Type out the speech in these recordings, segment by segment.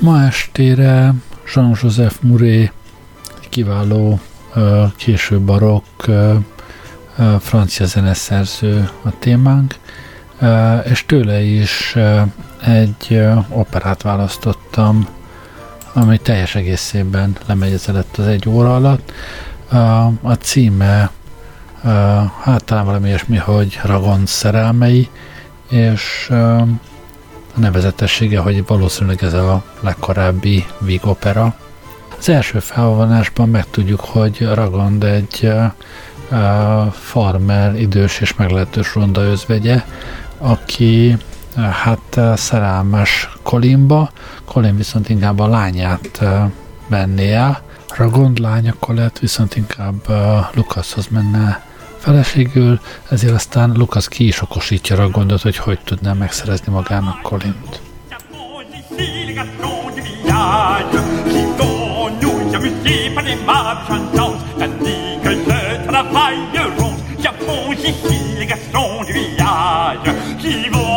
Ma estére Jean-Joseph Muré kiváló késő barokk francia zeneszerző a témánk, és tőle is egy operát választottam, ami teljes egészében lemegyezett az egy óra alatt. A címe hát talán valami ilyesmi, hogy Ragon szerelmei, és a nevezetessége, hogy valószínűleg ez a legkorábbi Vig opera. Az első felvonásban megtudjuk, hogy Ragond egy farmer, idős és meglehetős ronda özvegye, aki hát szerelmes Kolinba, Colin viszont inkább a lányát venné el, Ragond lánya Colette viszont inkább Lukaszhoz menne feleségül, ezért aztán Lukasz ki is okosítja Ragondot, hogy hogy tudná megszerezni magának Colint. qui vont.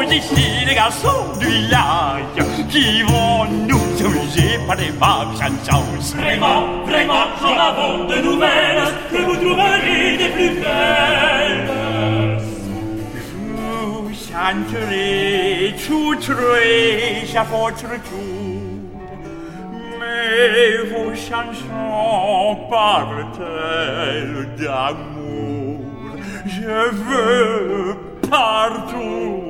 Ici les garçons du village qui vont nous amuser par les marches chantantes. Vraiment, vraiment, j'en avons de nouvelles que vous trouverez des plus belles. Je chanterai, chouterai, j'apporterai tout. Mais vos chansons parlent-elles d'amour? Je veux partout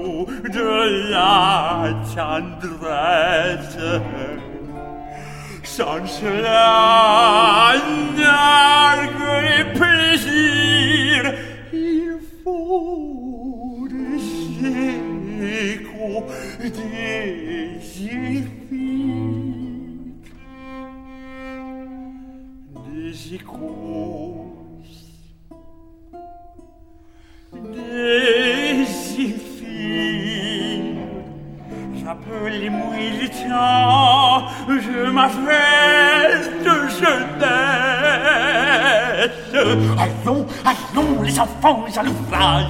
de la tendresse. Sans cela, plaisir, il faut échos, des des échos, des les temps, je m'appelle de jeunesse. Allons, allons, les enfants, à l'ouvrage.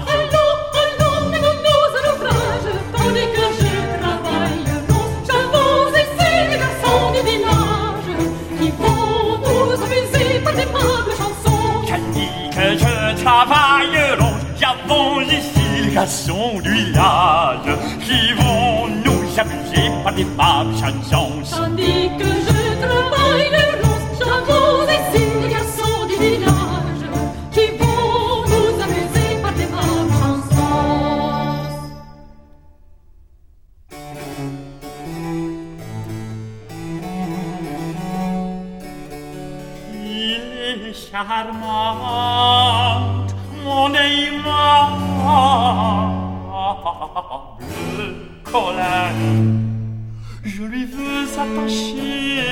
travailleront. J'avons ici les garçons du village qui vont nous amuser par des babes chansons. Tandis que je travailleront, j'avons ici les garçons du village qui vont j'abusais par des babes, chansons. Tandis que je travaille le ronce, j'avance et signe les garçons du village qui vont nous amuser par des babes, chansons. Il est charmant, mon aimant. Je lui veux attacher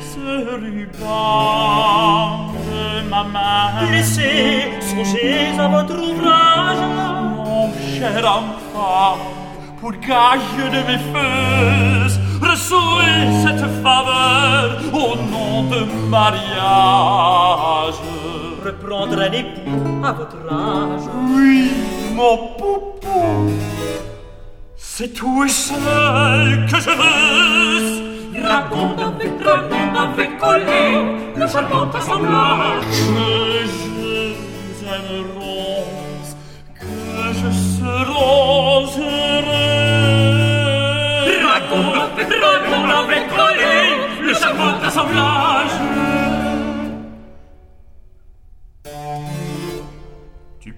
ce ruban de ma main. Laissez, songez à votre ouvrage. Mon cher enfant, pour gage de mes feux, recevez cette faveur au nom de mariage reprendre un époux à votre âge. Oui, mon poupou, c'est tout et seul que je veux. Raconte avec raconte avec collet, le charmant assemblage. Que je aimerons, que je serai heureux. Raconte avec raconte avec collet, le charmant assemblage.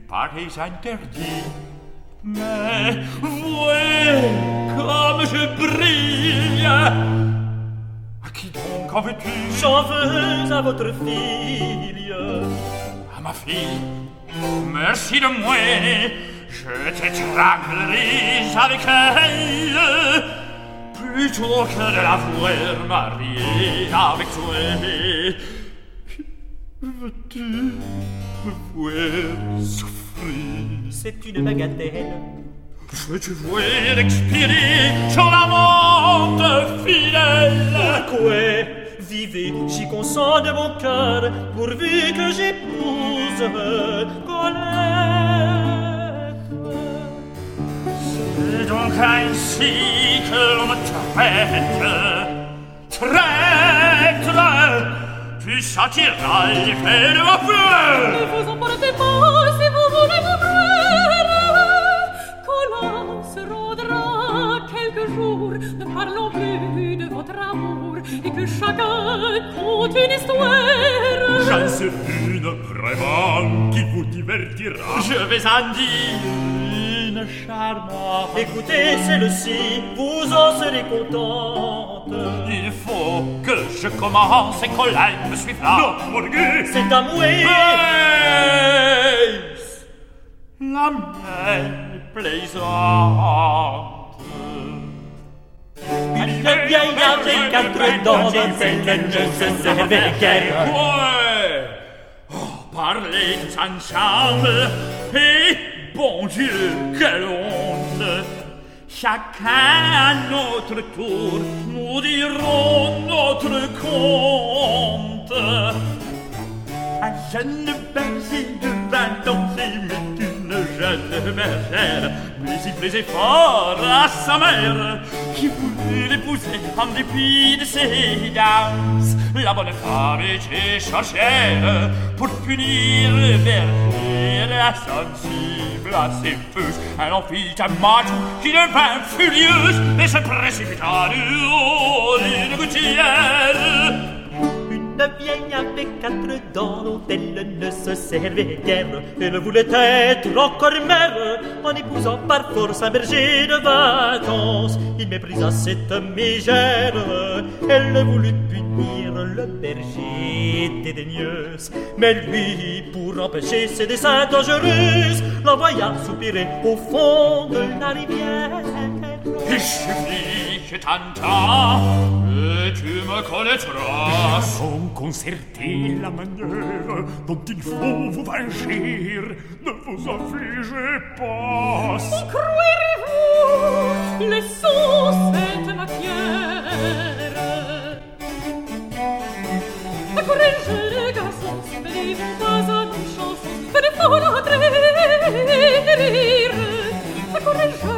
pareils interdits. Mais voyez comme je brille. À qui donc en veux-tu J'en veux à votre fille. À ma fille Merci de moi. Je t'étranglerai avec elle plutôt que de la voir mariée avec toi. Veux-tu me voir souffrir c'est une bagatelle. Veux-tu voir expirer sur la monte fidèle Quoi Vivez, j'y consens de mon cœur, pourvu que j'épouse Colère. C'est donc ainsi que l'on me traite Traître Tu sortiras l'effet de ma fleur Ne vous emportez pas ne parlons plus de votre amour et que chacun conte une histoire. J'en sais une vraiment qui vous divertira Je vais en dire une charmante Écoutez celle-ci, vous en serez contente. Il faut que je commence et Colin me suivra Non, Morgue C'est à. Place La mienne plaisante När jag aldrig kan trötta ensemble et bon Dieu quelle honte Chacun à notre tour nous dirons notre compte. Un jeune berger de vingt ans jeune bergère Mais il plaisait fort à sa mère Qui voulait l'épouser en dépit de ses danses La bonne femme était cherchée Pour punir le berger La sensible à ses feux. Elle en fit un matou qui devint furieuse Et se précipita du haut d'une gouttière Une vieille avec quatre dents dont elle ne se servait guère. Elle voulait être encore mère en épousant par force un berger de vacances. Il méprisa cette mégère. Elle voulut punir le berger dédaigneuse. Mais lui, pour empêcher ses desseins dangereux, l'envoya soupirer au fond de la rivière. T'entends et tu me connaîtras. Sans concerter la manière dont il faut vous venger, ne vous affligez pas. Croirez-vous, laissons cette matière. Courageux garçons, mêlez-vous pas à nos chansons, venez fort et rire. Courageux garçons,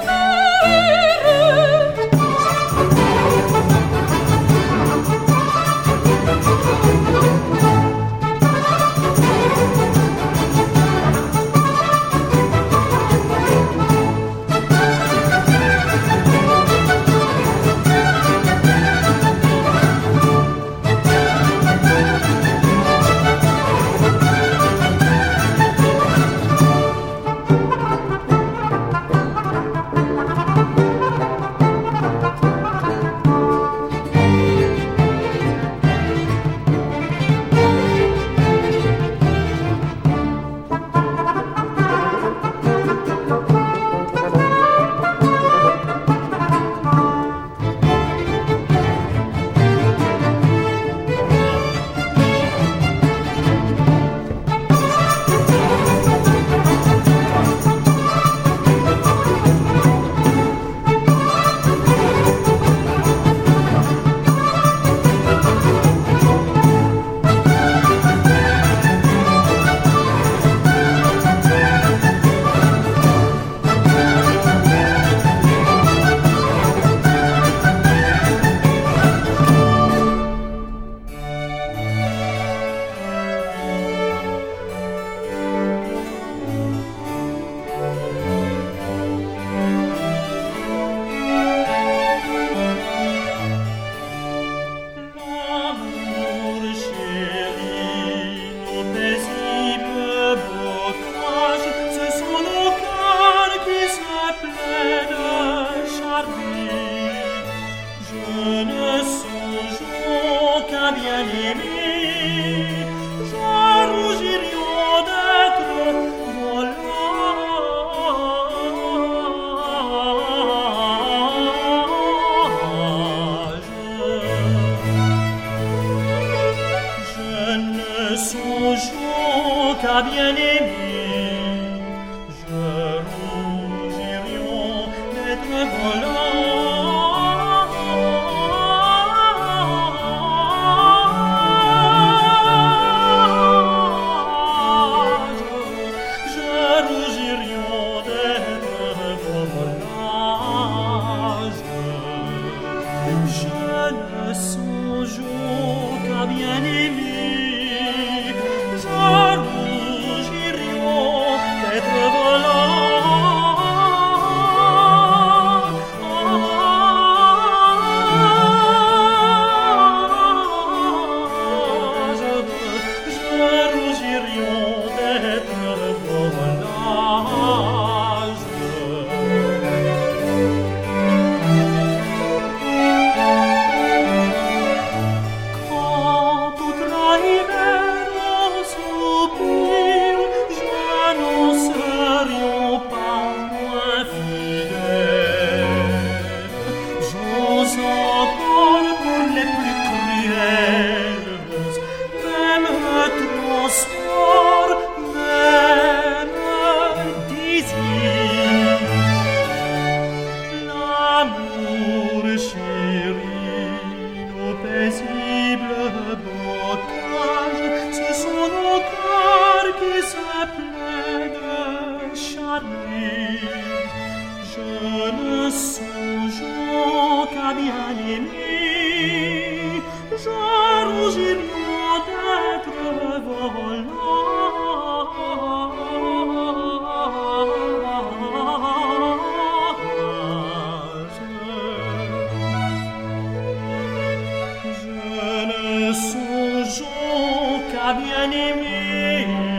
gioca bien aimé.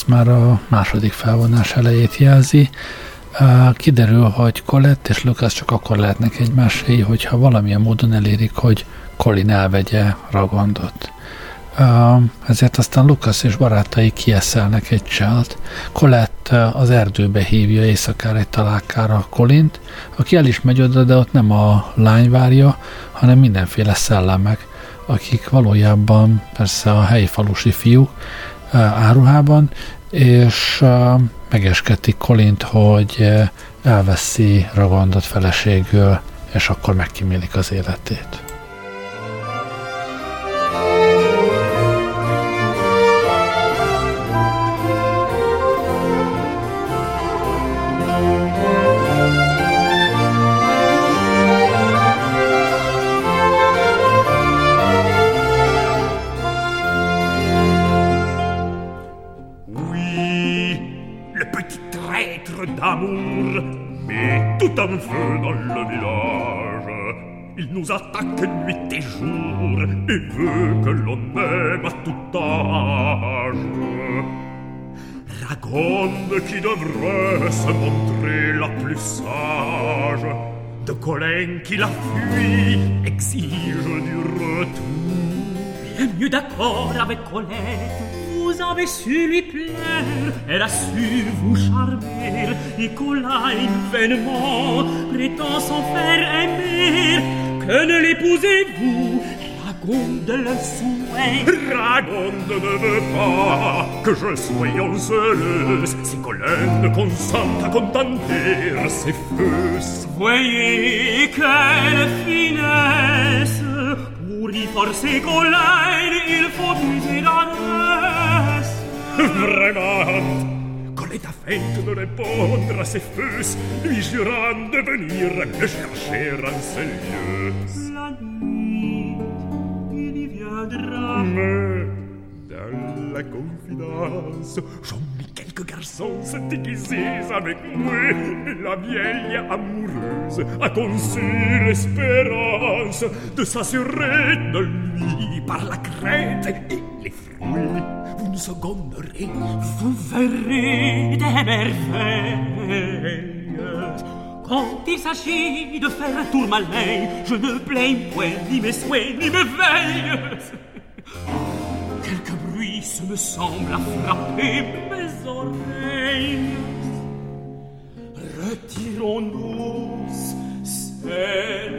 Tánc már a második felvonás elejét jelzi. Kiderül, hogy Colette és Lucas csak akkor lehetnek egymásé, hogyha valamilyen módon elérik, hogy Colin elvegye Ragondot. Ezért aztán Lucas és barátai kieszelnek egy cselt. Colette az erdőbe hívja éjszakára egy találkára Colint, aki el is megy oda, de ott nem a lány várja, hanem mindenféle szellemek, akik valójában persze a helyi falusi fiúk, áruhában, és megeskedik Kolint, hogy elveszi ragondott feleségül, és akkor megkímélik az életét. Dans le village. Il nous attaque nuit et jour et veut que l'on aime à tout âge. Raconte qui devrait se montrer la plus sage. De Colin qui la fuit exige du retour. Bien mieux d'accord avec Colette vous avez su lui plaire, elle a su vous charmer, Nicolas vainement prétend s'en faire aimer, que ne l'épousez-vous? Ragonde le souhait. Ragonde ne veut pas que je sois honceuse, si Colin ne consente à contenter ses feux. Voyez quelle finesse. Pour y forcer Colin, il faut user la Vraiment Colette a fait de répondre à ses feux, lui jurant de venir le chercher en ce lieu. La nuit, il y viendra. Mais, dans la confidence, j'en mis quelques garçons se déguiser avec moi. La vieille amoureuse a conçu l'espérance de s'assurer de lui par la crête et les fruits. Vous nous seconderez, vous verrez des merveilles. Quand il s'agit de faire tour malin, je ne plains point ni mes souhaits ni mes veilles. Quelque bruit se me semble à frapper mes oreilles. Retirons-nous, c'est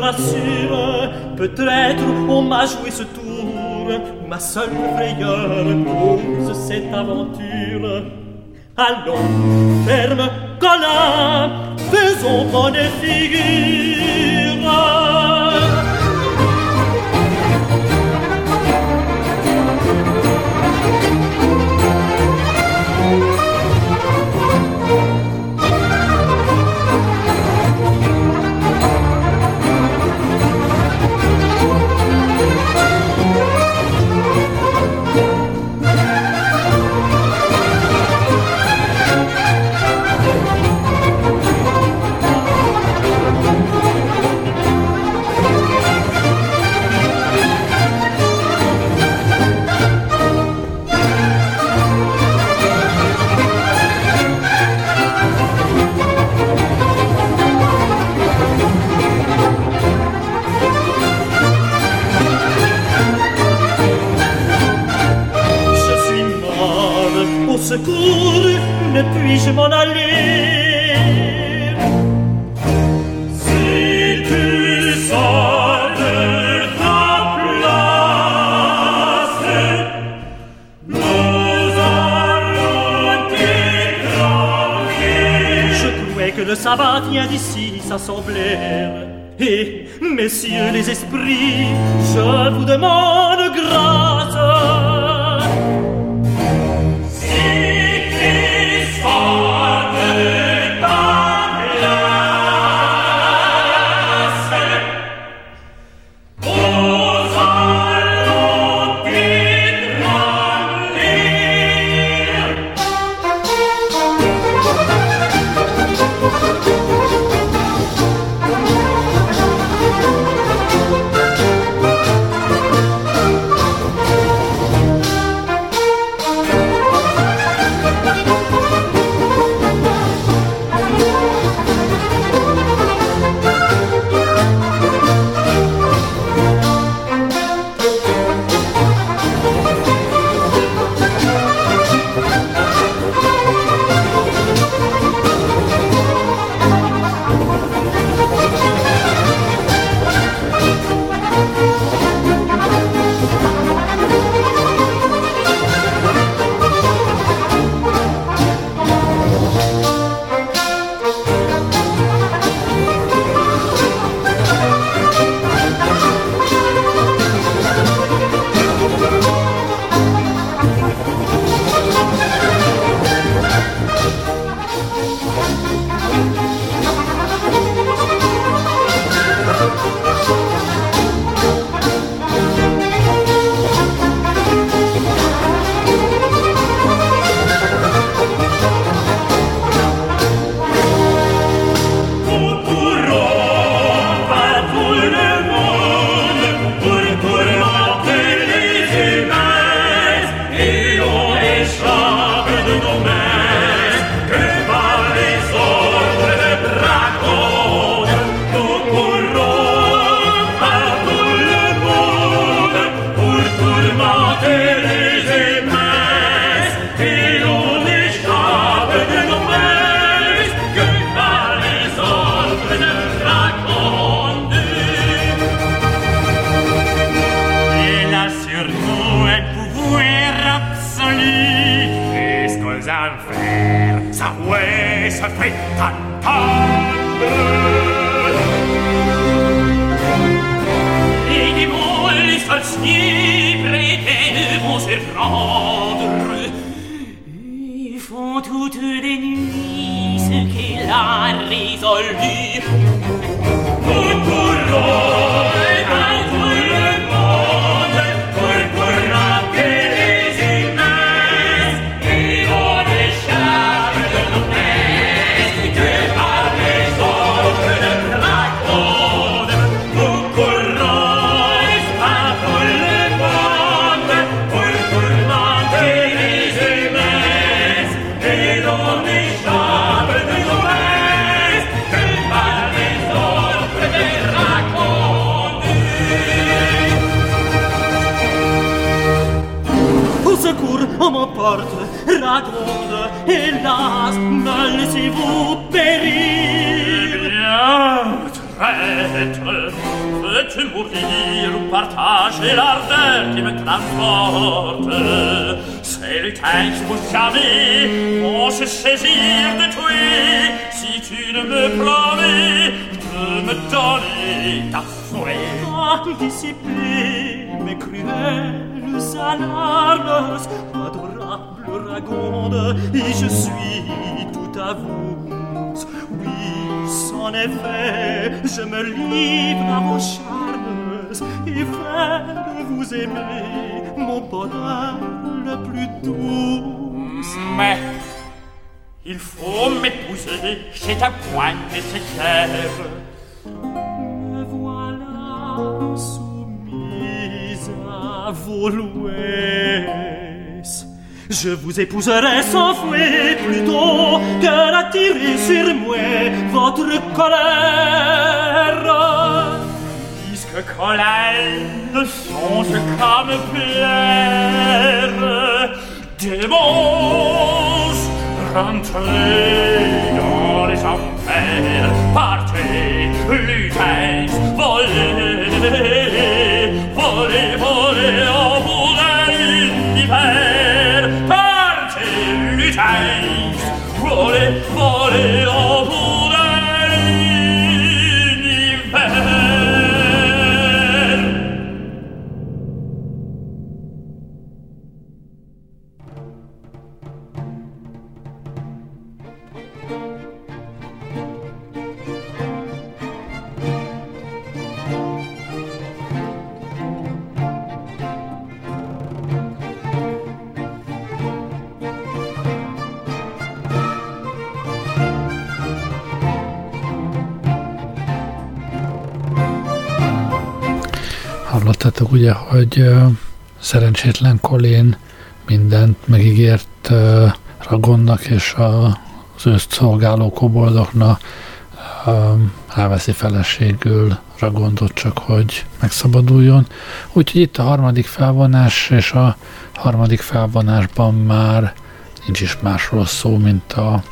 rassure, peut-être on m'a joué ce tour, ma seule frayeur cause cette aventure. Allons, ferme, collant, faisons bonne figure. Брит! livre à vos charmes et faire de vous aimer mon bonheur le plus doux. Mais il faut m'épouser, c'est un point nécessaire. Me voilà soumise à vos louesses. Je vous épouserai sans fouet plutôt quand l'aile songe comme plaire des monstres rentrés dans les enfers, partez, lutter, voler, voler, voler au bout de l'hiver, partez, lutter, voler. Ugye, hogy szerencsétlen Colin mindent megígért Ragonnak és az őszt szolgáló koboldoknak, elveszi feleségül Ragondot csak, hogy megszabaduljon. Úgyhogy itt a harmadik felvonás, és a harmadik felvonásban már nincs is másról szó, mint a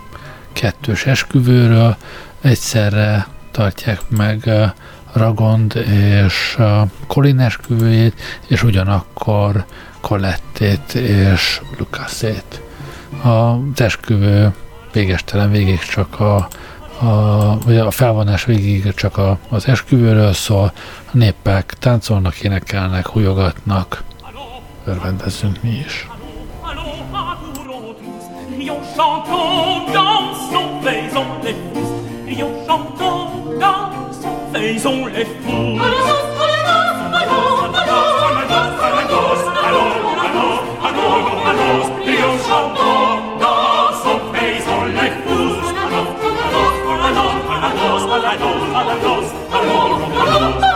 kettős esküvőről. Egyszerre tartják meg Ragond és uh, Colin esküvőjét, és ugyanakkor Colettét és Lucasét. Az esküvő végestelen végig csak a, a, vagy a felvonás végig csak a, az esküvőről szól, a népek táncolnak, énekelnek, hújogatnak, örvendezzünk mi is. Rions, chantons, allons, allons, allons, allons, Alonso, Alonso, Alonso, Alonso, Alonso,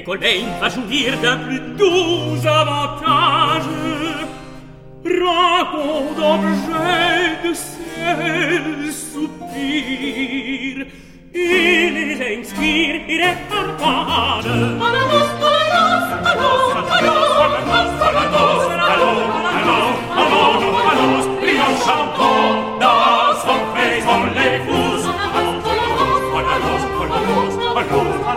et Colin va jouir d'un plus doux avantage. Raconte objet de alô, soupir, il les inspire, il est alô, alô, alô, alô, alô, alô, alô, alô, alô, alô, alô, alô, alô, alô, alanos,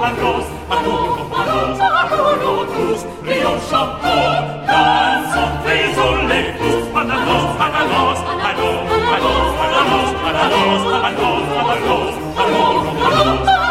Malandros, Malandros, Malandros, Malandros, Rion Chapeau, dans son trésor les tous, Malandros, Malandros, Malandros, Malandros, Malandros, Malandros, Malandros, Malandros, Malandros, Malandros, Malandros,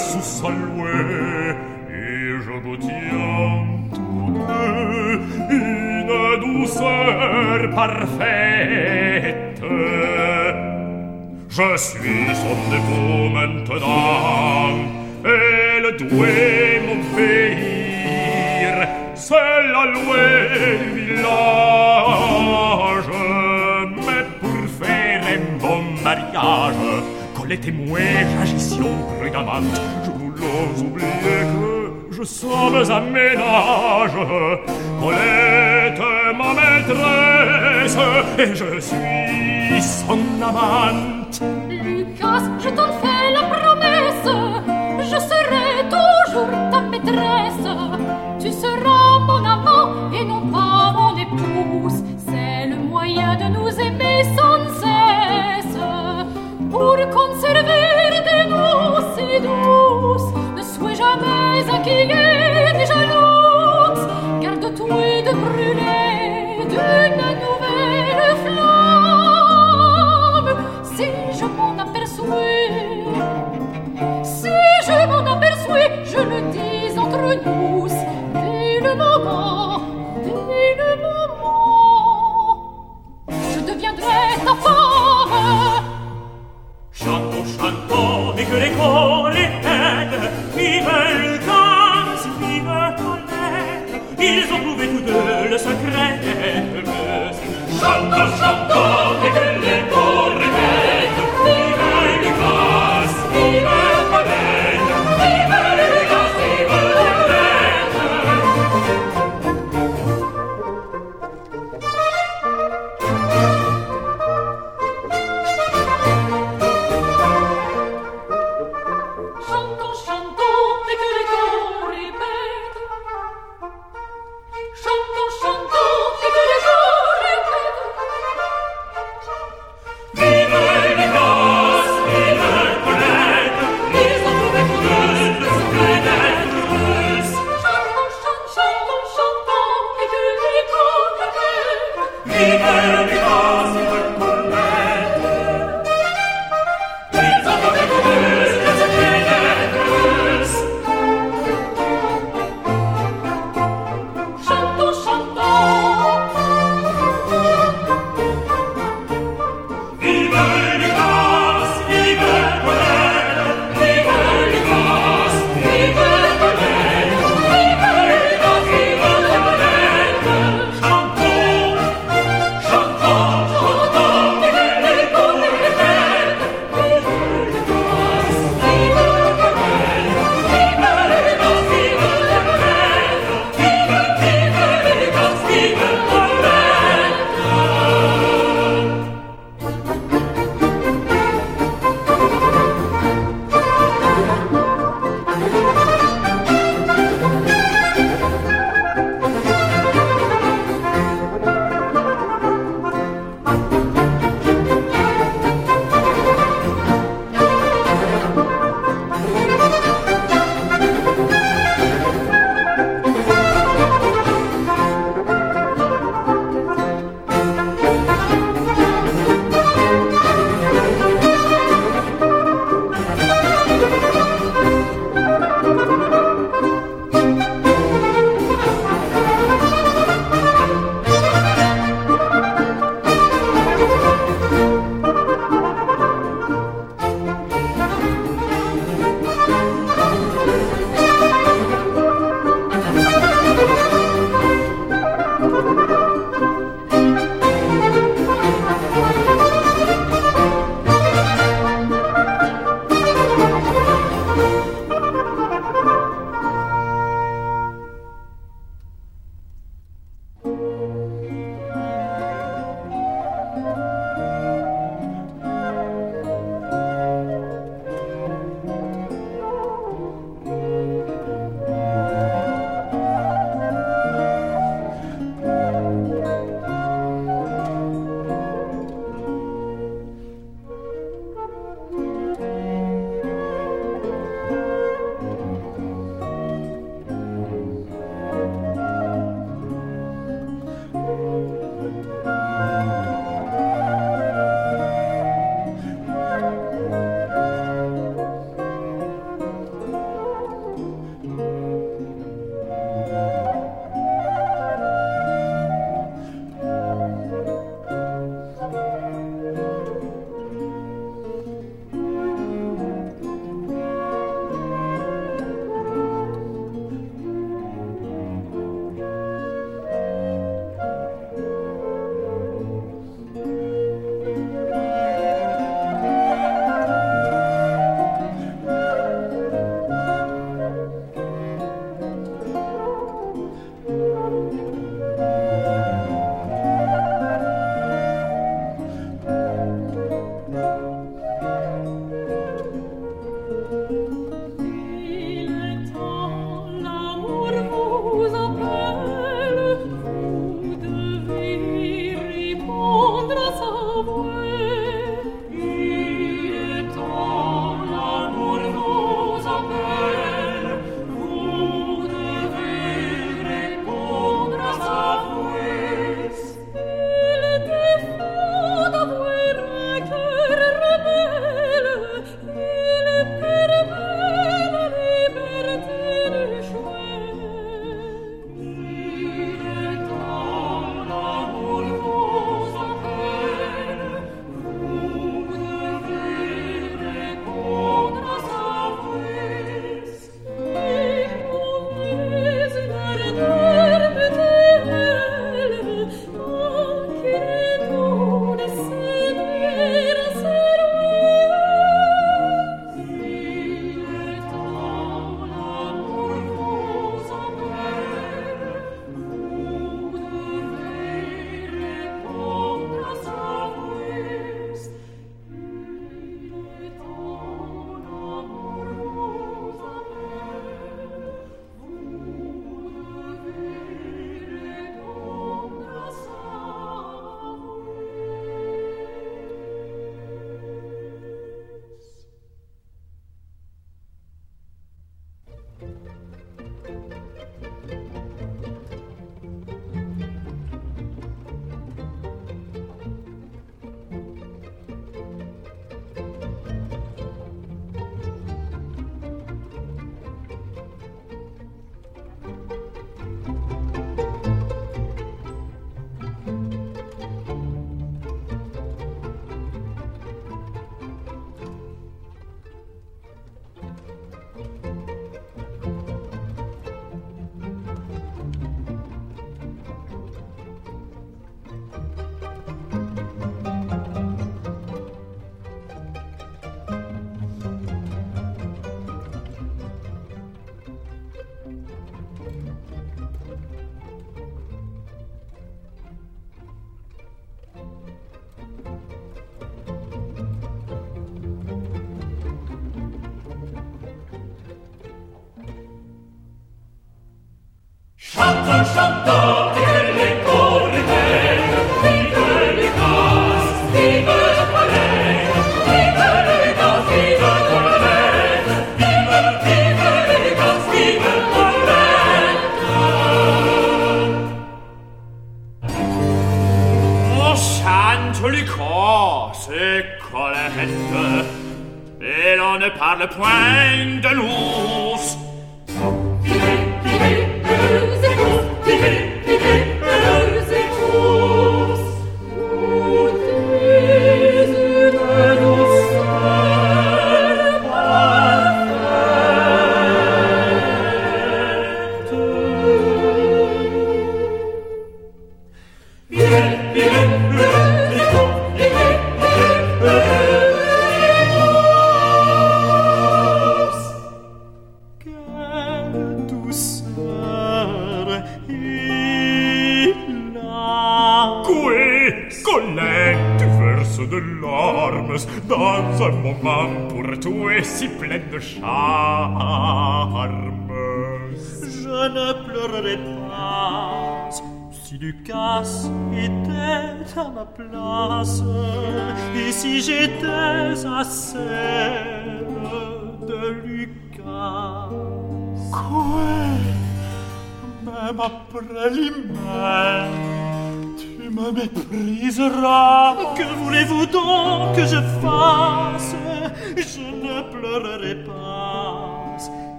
sous sa loi, et je vous tiens tous deux une douceur parfaite. Je suis son défaut maintenant, et le doué m'obéir, c'est la du village. Mais pour faire un bon mariage, Colette et moi j'agissions Je voulais oublier que je sommes un ménage. Colette ma maîtresse, et je suis son amante. Lucas, je t'en fais la promesse, je serai toujours ta maîtresse. Tu seras mon amant et non pas mon épouse. C'est le moyen de nous aimer sans cesse. Pour conserver parle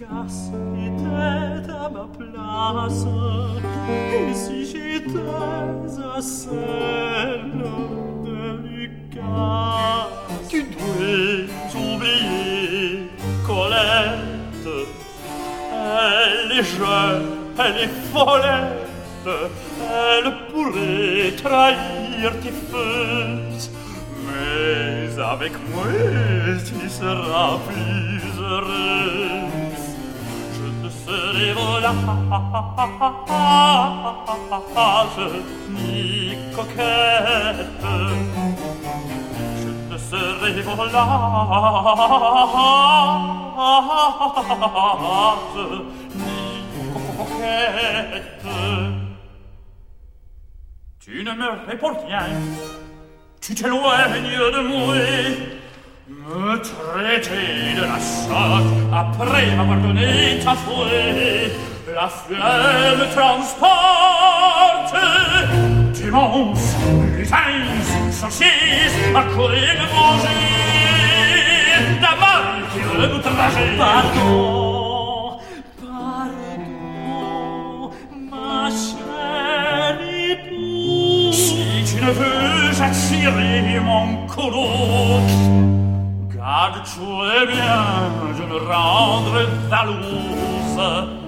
Lucas était à ma place et si j'étais à celle de Lucas. Tu dois oublier Colette, elle est jeune, elle est follette, elle pourrait trahir tes feux. Mais avec moi, tu seras plus heureuse. Volage, ni coquette. Je te serai volage, ni coquette. Tu ne me réponds rien. Tu t'éloignes de moi Me traiter de la sorte Après m'avoir donné ta fouet La flemme transporte. Monstres, lutins, sorciers Accourez me manger. La mort qui veut nous trager Pardon, pardon Ma chère épouse. Si tu ne veux j'attirer mon courroux. Garde-toi bien de me rendre valouse.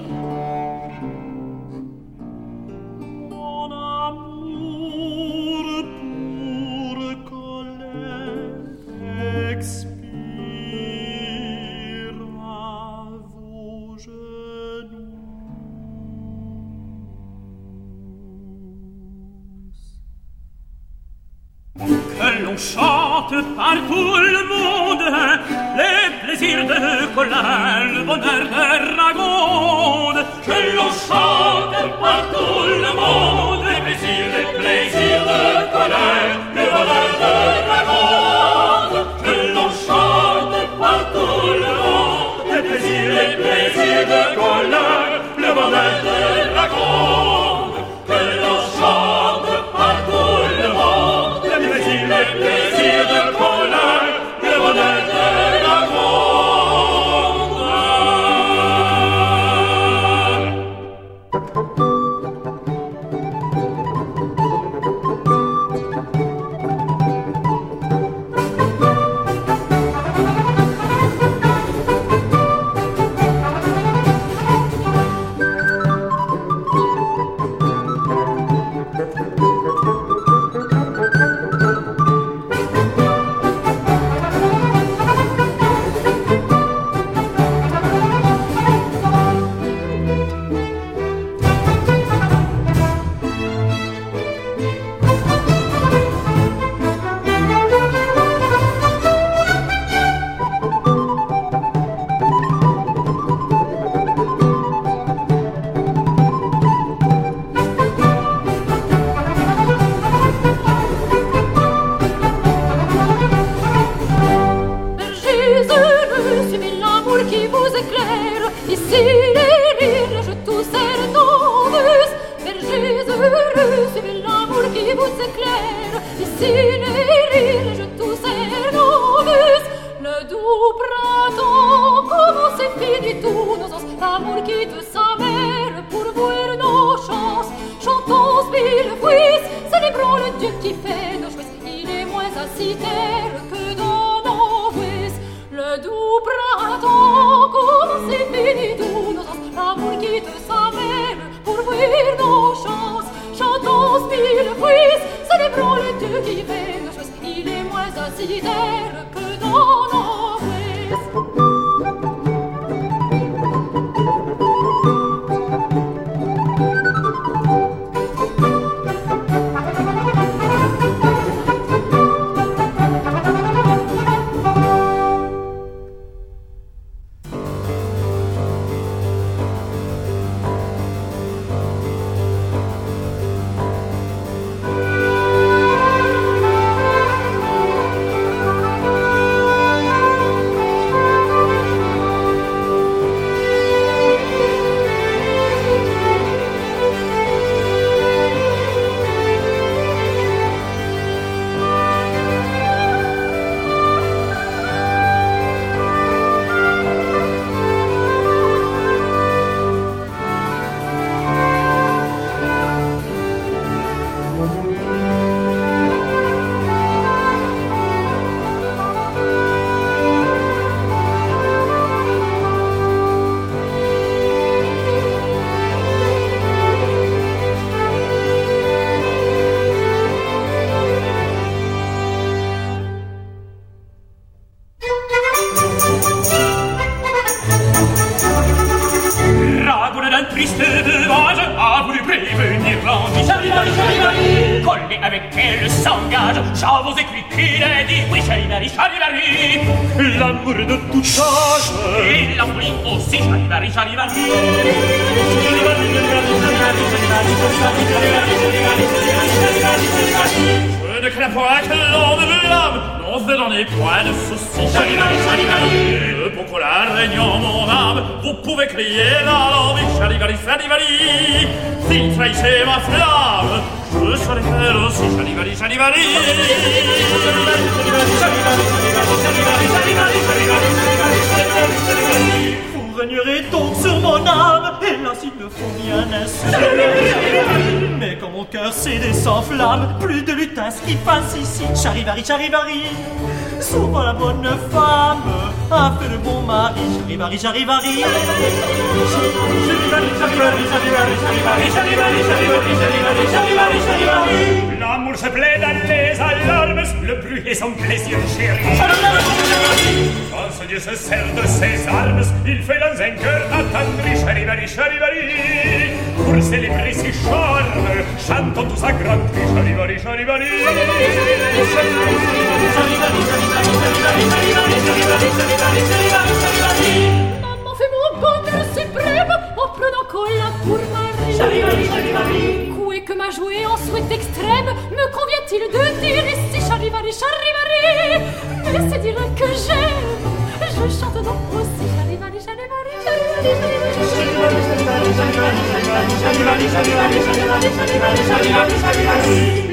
On chante par tout le monde les plaisirs de Colin, le bonheur de Ragonde. Que l'on chante par tout le monde les plaisirs, les plaisirs de Colin, le bonheur de Ragonde. Que l'on chante par tout le monde les plaisirs, les plaisirs de Colin, le bonheur de Ragonde. plaisir de prendre. Vous éclaire. Ici les rires, je tous nerveux, bergers heureux, suivez l'amour qui vous éclaire. Ici les rires, je tous nerveux, le doux printemps, comment c'est fini tout nos sens, l'amour quitte sa mère pour voir nos chances. Chantons mille fouis, célébrons le Dieu qui fait nos choix. Il est moins que Il est moins incitaire que Charivari, charivari. L'amour se plaît dans les alarmes, le bruit est son plaisir chéri. Quand ce Dieu se sert de ses armes, il fait dans un cœur attendri, charivari, charivari. Pour célébrer ses charmes, chantons tous à grand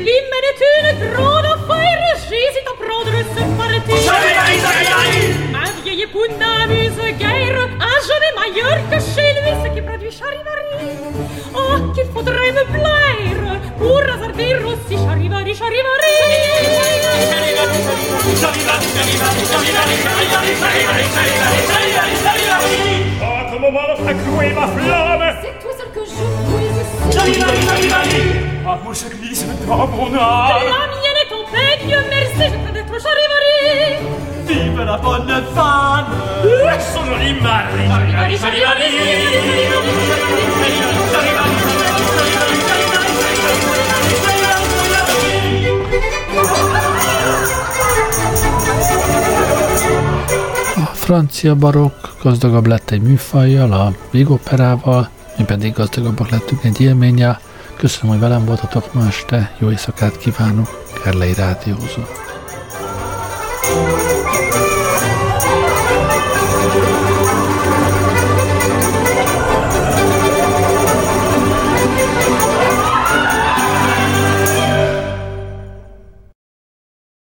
L'hymen est une grande affaire, j'hésite à prendre ce parti. Un vieil époux n'amuse guère, un jeune meilleur que chez lui, ce qui produit charivari. Oh, qu'il faudrait me plaire pour hasarder aussi charivari, charivari. Ah, comme moment a cloué ma flamme, A francia barokk gazdagabb lett egy műfajjal, a vigoperával, mi pedig gazdagabbak lettünk egy élménnyel. Köszönöm, hogy velem voltatok ma este, jó éjszakát kívánok, Kerlei Rádiózó.